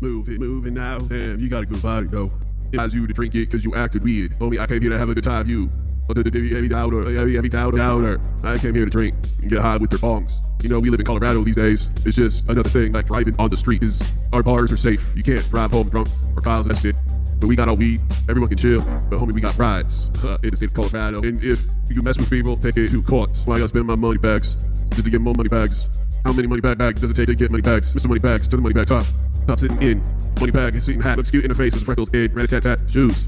Move it, move it now. Damn, you got a good body though. Advise you to drink it because you acted weird. Homie, I came here to have a good time. You. Oh, the- Heavy doubter, heavy, heavy doubter. I came here to drink and get high with your bongs. You know, we live in Colorado these days. It's just another thing like driving on the street is our bars are safe. You can't drive home drunk or Kyle's arrested. But we got our weed. Everyone can chill. But homie, we got rides uh, in the state of Colorado. And if you mess with people, take it to court. Why I gotta spend my money bags just to get more money bags. How many money bag bags does it take to get money bags? Mr. Money Bags to the money bag top. Top sitting in. Money bag, his sweet and hat, looks cute in the face with freckles, head, rat tat tat, shoes.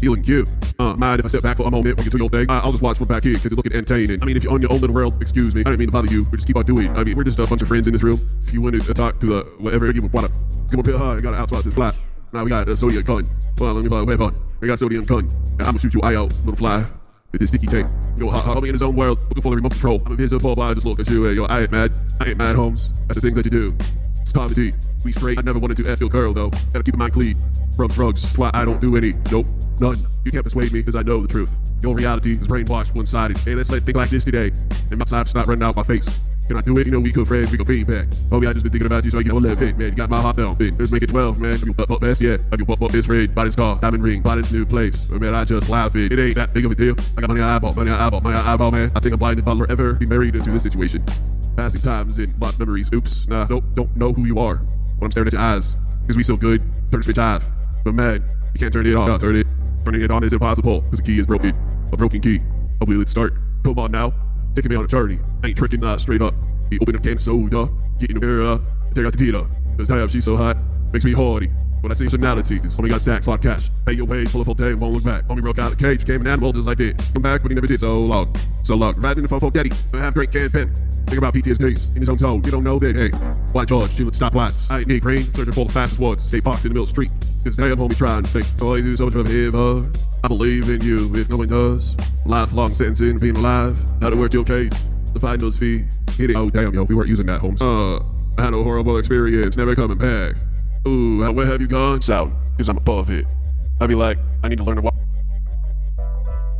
Feeling cute. Uh, mind if I step back for a moment while you do your thing? I- I'll just watch from back here because you're looking entertaining. I mean, if you're on your own little world, excuse me. I didn't mean to bother you. But just keep on doing. I mean, we're just a bunch of friends in this room. If you wanted to talk to the whatever you want to come up here I got to outspot this flat. Now we got a sodium gun. Well, let me buy a weapon. We got sodium gun. And I'm gonna shoot you eye out, little fly. With this sticky tape. Yo, ho- homie in his own world, looking for the remote control. I'm invisible, but I just look at you. Hey, yo, I ain't mad. I ain't mad, Holmes. At the things that you do. It's comedy. We straight. I never wanted to F your girl, though. Gotta keep in mind clean. From drugs. That's why I don't do any. Nope. None. You can't persuade me because I know the truth. Your reality is brainwashed one sided. Hey, let's let think like this today. And my time's not running out my face. Can I do it? You know, we good friends, we you back. Oh, Homie, I just been thinking about you, so you know, live it, man. You got my heart down. Let's make it 12, man. Have you butt butt best yet? Have you butt butt best red? Buy this car, diamond ring, buy this new place. But man, I just laugh it. It ain't that big of a deal. I got money on eyeball, money on eyeball, money on eyeball, man. I think I'm blind and butler ever be married into this situation. Passing times and lost memories. Oops, nah, don't, don't know who you are. When I'm staring at your eyes, because we so good, turn the switch off. But man, you can't turn it off. Turn it. Turning it on is impossible, because the key is broken. A broken key. How will it start? Come on now. Taking me on a journey. I ain't tricking, uh, straight up. He opened a can of soda, getting the mirror, take out the teeter. This time she's so hot, makes me horny. When I see personalities, homie got stacks, lot of cash. Pay your wage, full of full day, won't look back. Homie broke out of the cage, became an animal just like that. Come back, but he never did so long. So long. Riding in the fofo daddy, I have great can. Think about PTSDs in his own tone. You don't know that, hey. White George, she would stop lights. I ain't need green, searching for the fastest ones. Stay parked in the middle of the street. Cause damn homie trying to think. Oh, I do so much from here, I believe in you if no one does. Lifelong sentencing, being alive. How to work your cage. To find those feet. Hit it. Oh, damn, yo, we weren't using that, Holmes. Uh, I had a horrible experience, never coming back. Ooh, where have you gone? South, because I'm above it. I'd be like, I need to learn to walk.